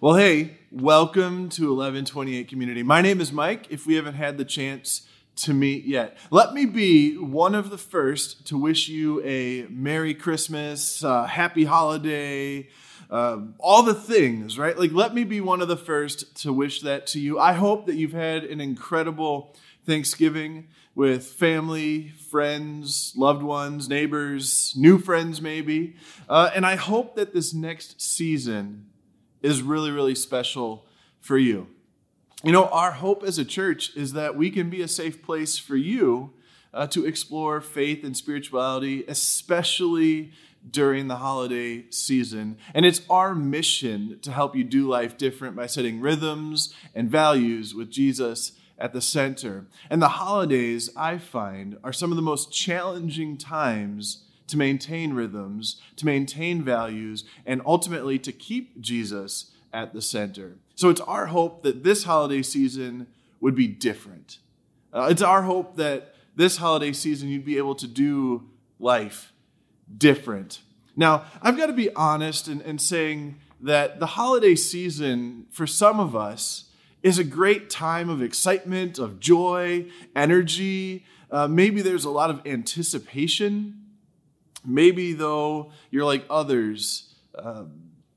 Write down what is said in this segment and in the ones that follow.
Well, hey, welcome to 1128 Community. My name is Mike. If we haven't had the chance to meet yet, let me be one of the first to wish you a Merry Christmas, uh, Happy Holiday, uh, all the things, right? Like, let me be one of the first to wish that to you. I hope that you've had an incredible Thanksgiving with family, friends, loved ones, neighbors, new friends, maybe. Uh, and I hope that this next season is really, really special for you. You know, our hope as a church is that we can be a safe place for you uh, to explore faith and spirituality, especially during the holiday season. And it's our mission to help you do life different by setting rhythms and values with Jesus at the center. And the holidays, I find, are some of the most challenging times to maintain rhythms, to maintain values, and ultimately to keep Jesus at the center. So it's our hope that this holiday season would be different. Uh, it's our hope that this holiday season you'd be able to do life different. Now, I've got to be honest in, in saying that the holiday season, for some of us, is a great time of excitement, of joy, energy. Uh, maybe there's a lot of anticipation Maybe, though, you're like others, uh,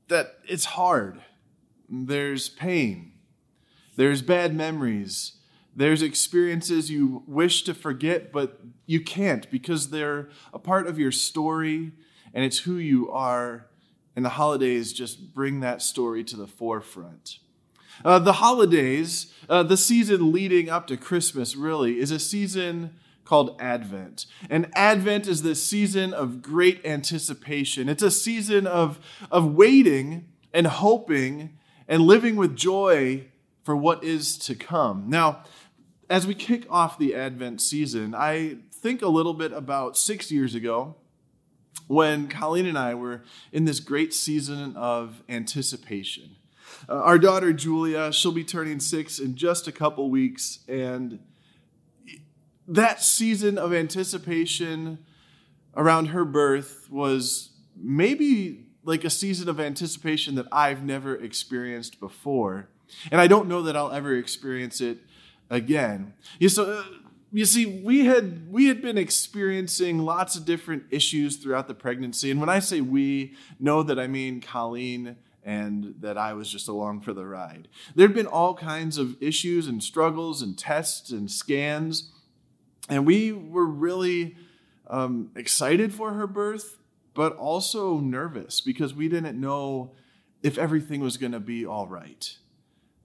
that it's hard. There's pain, there's bad memories, there's experiences you wish to forget, but you can't because they're a part of your story and it's who you are. And the holidays just bring that story to the forefront. Uh, the holidays, uh, the season leading up to Christmas, really, is a season called Advent. And Advent is this season of great anticipation. It's a season of, of waiting and hoping and living with joy for what is to come. Now, as we kick off the Advent season, I think a little bit about six years ago when Colleen and I were in this great season of anticipation. Uh, our daughter Julia, she'll be turning six in just a couple weeks, and that season of anticipation around her birth was maybe like a season of anticipation that I've never experienced before. And I don't know that I'll ever experience it again. You, so, uh, you see, we had, we had been experiencing lots of different issues throughout the pregnancy. And when I say we, know that I mean Colleen and that I was just along for the ride. There'd been all kinds of issues and struggles and tests and scans and we were really um, excited for her birth, but also nervous because we didn't know if everything was going to be all right.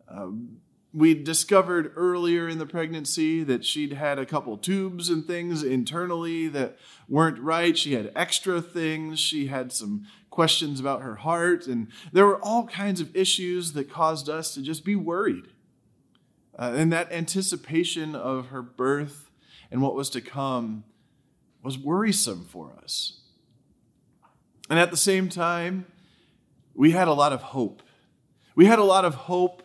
Um, we discovered earlier in the pregnancy that she'd had a couple tubes and things internally that weren't right. She had extra things. She had some questions about her heart. And there were all kinds of issues that caused us to just be worried. Uh, and that anticipation of her birth and what was to come was worrisome for us. And at the same time, we had a lot of hope. We had a lot of hope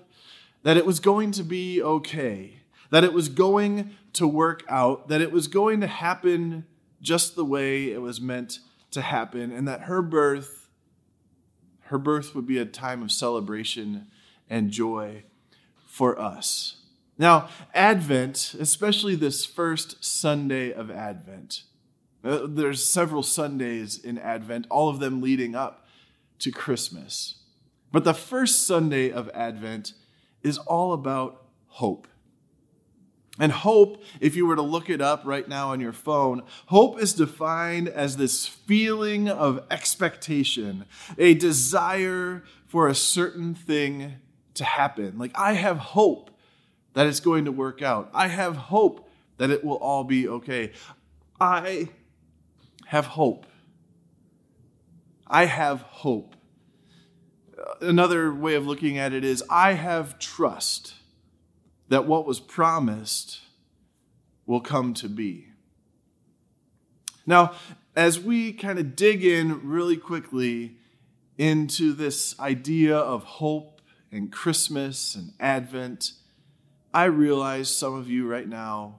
that it was going to be okay, that it was going to work out, that it was going to happen just the way it was meant to happen, and that her birth, her birth would be a time of celebration and joy for us. Now, Advent, especially this first Sunday of Advent, uh, there's several Sundays in Advent, all of them leading up to Christmas. But the first Sunday of Advent is all about hope. And hope, if you were to look it up right now on your phone, hope is defined as this feeling of expectation, a desire for a certain thing to happen. Like, I have hope that it's going to work out. I have hope that it will all be okay. I have hope. I have hope. Uh, another way of looking at it is I have trust that what was promised will come to be. Now, as we kind of dig in really quickly into this idea of hope and Christmas and Advent, I realize some of you right now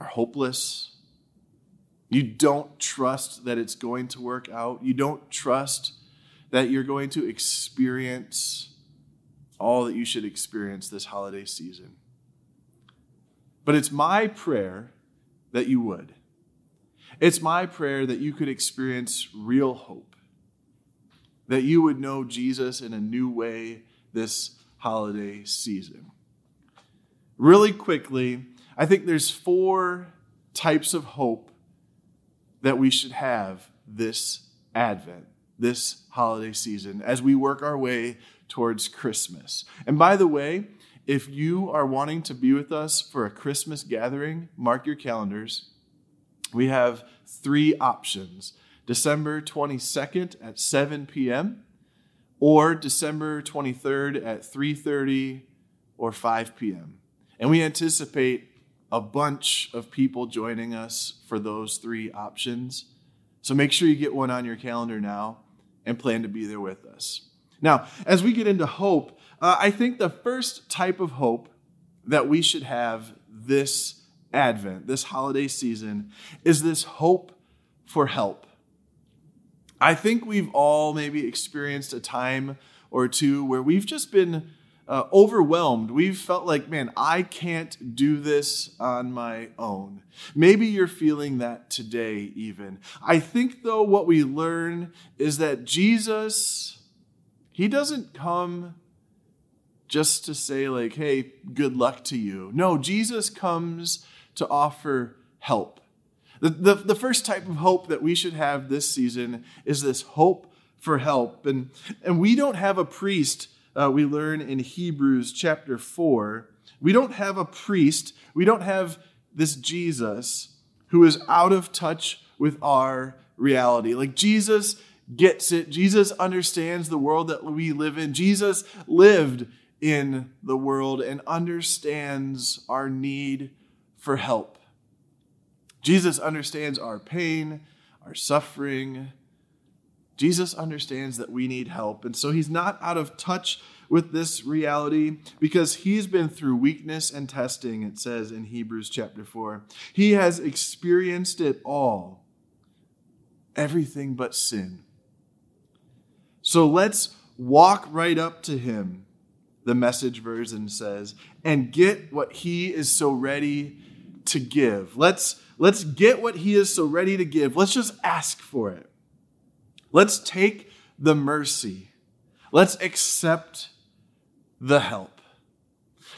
are hopeless. You don't trust that it's going to work out. You don't trust that you're going to experience all that you should experience this holiday season. But it's my prayer that you would. It's my prayer that you could experience real hope, that you would know Jesus in a new way this holiday season. Really quickly, I think there's four types of hope that we should have this Advent, this holiday season, as we work our way towards Christmas. And by the way, if you are wanting to be with us for a Christmas gathering, mark your calendars. We have three options December 22nd at 7 p.m., or December 23rd at 3:30 or 5 p.m. And we anticipate a bunch of people joining us for those three options. So make sure you get one on your calendar now and plan to be there with us. Now, as we get into hope, uh, I think the first type of hope that we should have this Advent, this holiday season, is this hope for help. I think we've all maybe experienced a time or two where we've just been uh, overwhelmed. We've felt like, man, I can't do this on my own. Maybe you're feeling that today, even. I think, though, what we learn is that Jesus, He doesn't come just to say, like, hey, good luck to you. No, Jesus comes to offer help. The, the, the first type of hope that we should have this season is this hope for help. And, and we don't have a priest, uh, we learn in Hebrews chapter 4. We don't have a priest, we don't have this Jesus who is out of touch with our reality. Like Jesus gets it, Jesus understands the world that we live in. Jesus lived in the world and understands our need for help. Jesus understands our pain, our suffering. Jesus understands that we need help. And so he's not out of touch with this reality because he's been through weakness and testing, it says in Hebrews chapter 4. He has experienced it all, everything but sin. So let's walk right up to him, the message version says, and get what he is so ready to give. Let's Let's get what he is so ready to give. Let's just ask for it. Let's take the mercy. Let's accept the help.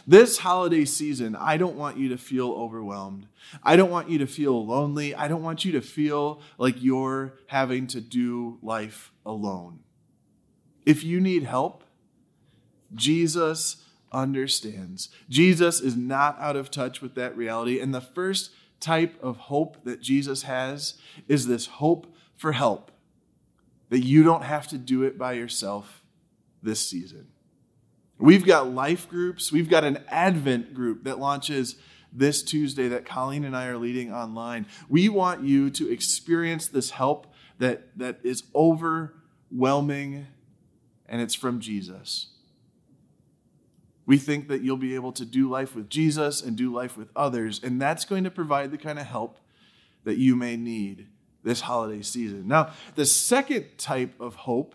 This holiday season, I don't want you to feel overwhelmed. I don't want you to feel lonely. I don't want you to feel like you're having to do life alone. If you need help, Jesus understands. Jesus is not out of touch with that reality. And the first type of hope that Jesus has is this hope for help, that you don't have to do it by yourself this season. We've got life groups, we've got an Advent group that launches this Tuesday that Colleen and I are leading online. We want you to experience this help that, that is overwhelming and it's from Jesus. We think that you'll be able to do life with Jesus and do life with others, and that's going to provide the kind of help that you may need this holiday season. Now, the second type of hope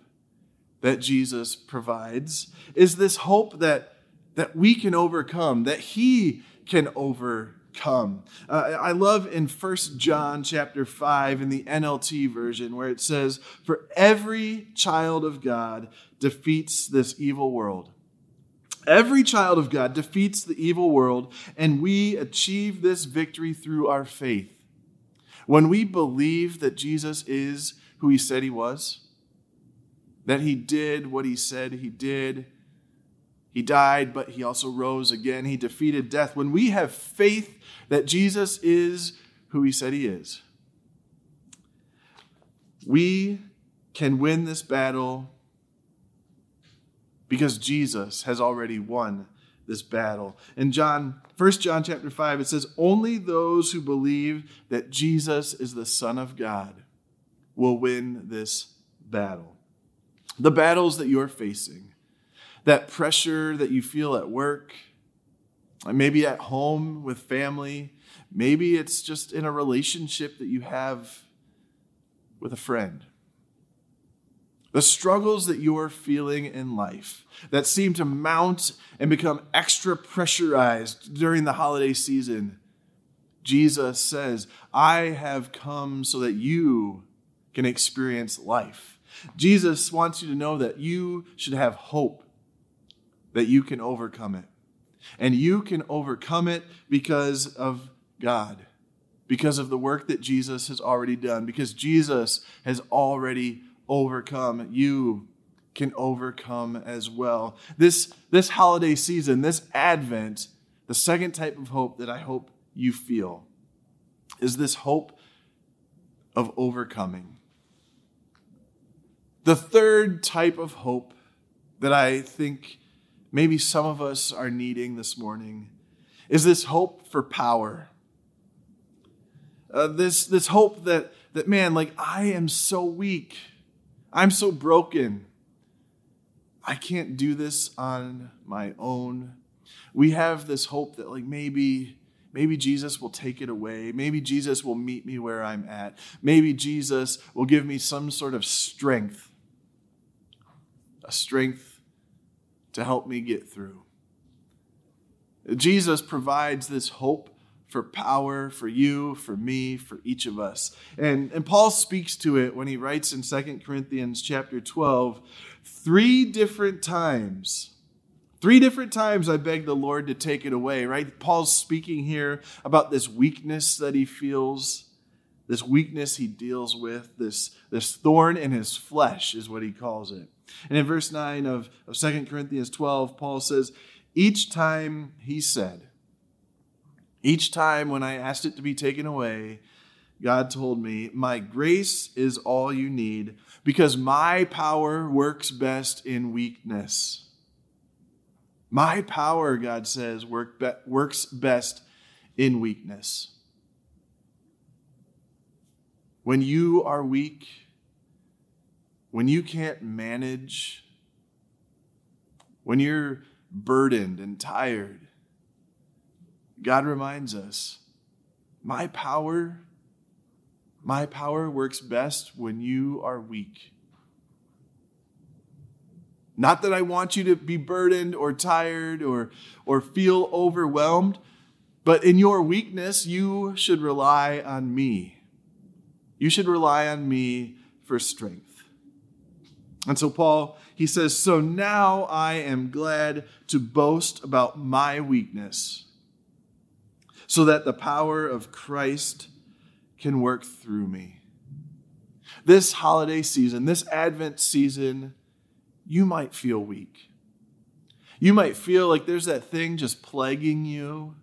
that Jesus provides is this hope that, that we can overcome, that He can overcome. Uh, I love in First John chapter 5 in the NLT version where it says, For every child of God defeats this evil world Every child of God defeats the evil world, and we achieve this victory through our faith. When we believe that Jesus is who he said he was, that he did what he said he did, he died, but he also rose again, he defeated death. When we have faith that Jesus is who he said he is, we can win this battle because Jesus has already won this battle. In John, 1 John chapter 5, it says, Only those who believe that Jesus is the Son of God will win this battle. The battles that you're facing, that pressure that you feel at work, maybe at home with family, maybe it's just in a relationship that you have with a friend the struggles that you're feeling in life that seem to mount and become extra pressurized during the holiday season, Jesus says, I have come so that you can experience life. Jesus wants you to know that you should have hope, that you can overcome it. And you can overcome it because of God, because of the work that Jesus has already done, because Jesus has already overcome. You can overcome as well. This, this holiday season, this Advent, the second type of hope that I hope you feel is this hope of overcoming. The third type of hope that I think maybe some of us are needing this morning is this hope for power. Uh, this, this hope that, that, man, like, I am so weak. I'm so broken. I can't do this on my own. We have this hope that, like, maybe Maybe Jesus will take it away. Maybe Jesus will meet me where I'm at. Maybe Jesus will give me some sort of strength, a strength to help me get through. Jesus provides this hope for power for you, for me, for each of us. And, and Paul speaks to it when he writes in 2 Corinthians chapter 12, three different times Three different times I begged the Lord to take it away, right? Paul's speaking here about this weakness that he feels, this weakness he deals with, this, this thorn in his flesh is what he calls it. And in verse 9 of, of 2 Corinthians 12, Paul says, Each time he said, each time when I asked it to be taken away, God told me, My grace is all you need because my power works best in weakness. My power, God says, work be- works best in weakness. When you are weak, when you can't manage, when you're burdened and tired, God reminds us my power, my power works best when you are weak. Not that I want you to be burdened or tired or, or feel overwhelmed, but in your weakness, you should rely on me. You should rely on me for strength. And so, Paul, he says, So now I am glad to boast about my weakness, so that the power of Christ can work through me. This holiday season, this Advent season, you might feel weak. You might feel like there's that thing just plaguing you.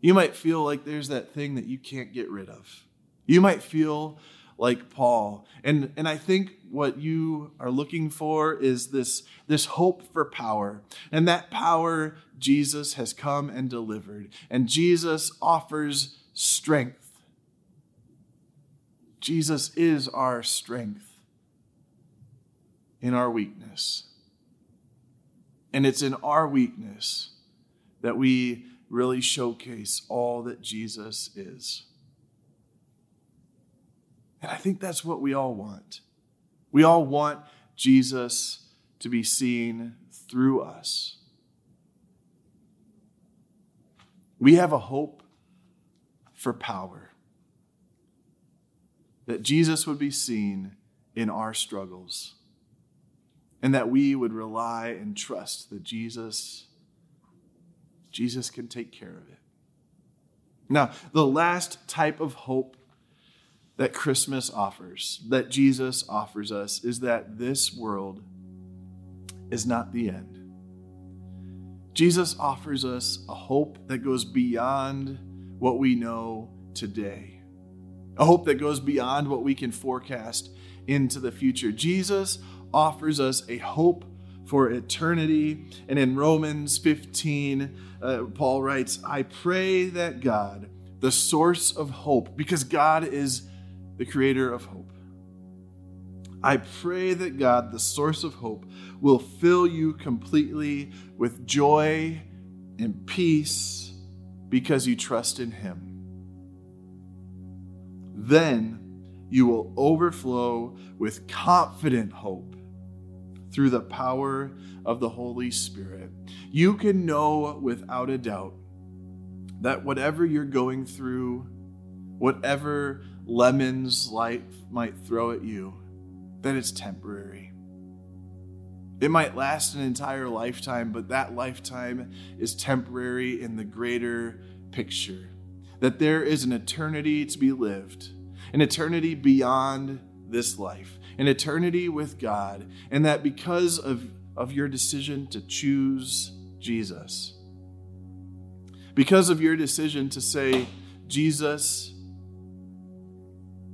You might feel like there's that thing that you can't get rid of. You might feel like Paul. And, and I think what you are looking for is this, this hope for power. And that power Jesus has come and delivered. And Jesus offers strength. Jesus is our strength in our weakness. And it's in our weakness that we really showcase all that Jesus is. And I think that's what we all want. We all want Jesus to be seen through us. We have a hope for power. That Jesus would be seen in our struggles and that we would rely and trust that Jesus Jesus can take care of it. Now, the last type of hope that Christmas offers, that Jesus offers us, is that this world is not the end. Jesus offers us a hope that goes beyond what we know today, a hope that goes beyond what we can forecast into the future. Jesus offers us a hope for eternity. And in Romans 15, uh, Paul writes, I pray that God, the source of hope, because God is the creator of hope, I pray that God, the source of hope, will fill you completely with joy and peace because you trust in Him. Then you will overflow with confident hope through the power of the Holy Spirit, you can know without a doubt that whatever you're going through, whatever lemons life might throw at you, that it's temporary. It might last an entire lifetime, but that lifetime is temporary in the greater picture. That there is an eternity to be lived, an eternity beyond this life, an eternity with God, and that because of, of your decision to choose Jesus, because of your decision to say, Jesus,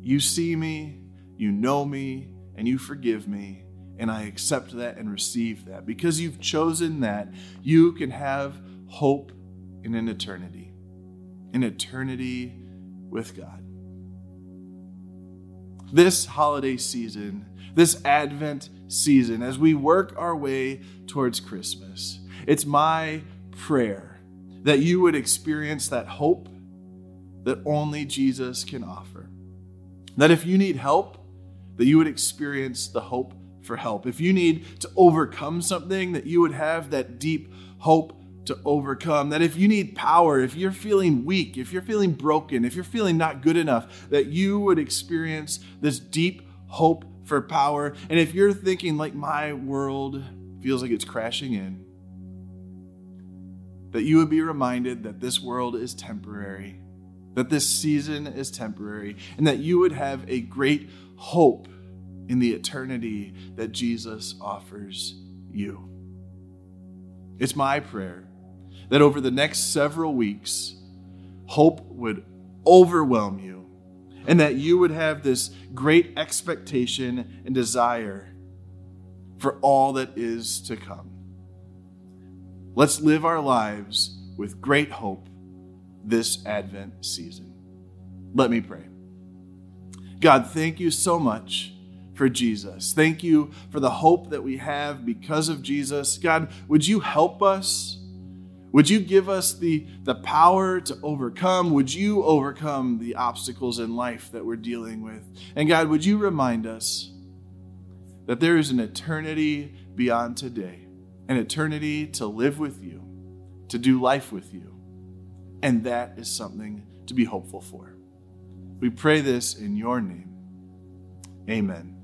you see me, you know me, and you forgive me, and I accept that and receive that. Because you've chosen that, you can have hope in an eternity, an eternity with God. This holiday season, this Advent season, as we work our way towards Christmas, it's my prayer that you would experience that hope that only Jesus can offer. That if you need help, that you would experience the hope for help. If you need to overcome something, that you would have that deep hope to overcome. That if you need power, if you're feeling weak, if you're feeling broken, if you're feeling not good enough, that you would experience this deep hope for power. And if you're thinking, like, my world feels like it's crashing in, that you would be reminded that this world is temporary, that this season is temporary, and that you would have a great hope in the eternity that Jesus offers you. It's my prayer that over the next several weeks, hope would overwhelm you and that you would have this great expectation and desire for all that is to come. Let's live our lives with great hope this Advent season. Let me pray. God, thank you so much for Jesus. Thank you for the hope that we have because of Jesus. God, would you help us? Would you give us the, the power to overcome? Would you overcome the obstacles in life that we're dealing with? And God, would you remind us that there is an eternity beyond today, an eternity to live with you, to do life with you. And that is something to be hopeful for. We pray this in your name. Amen.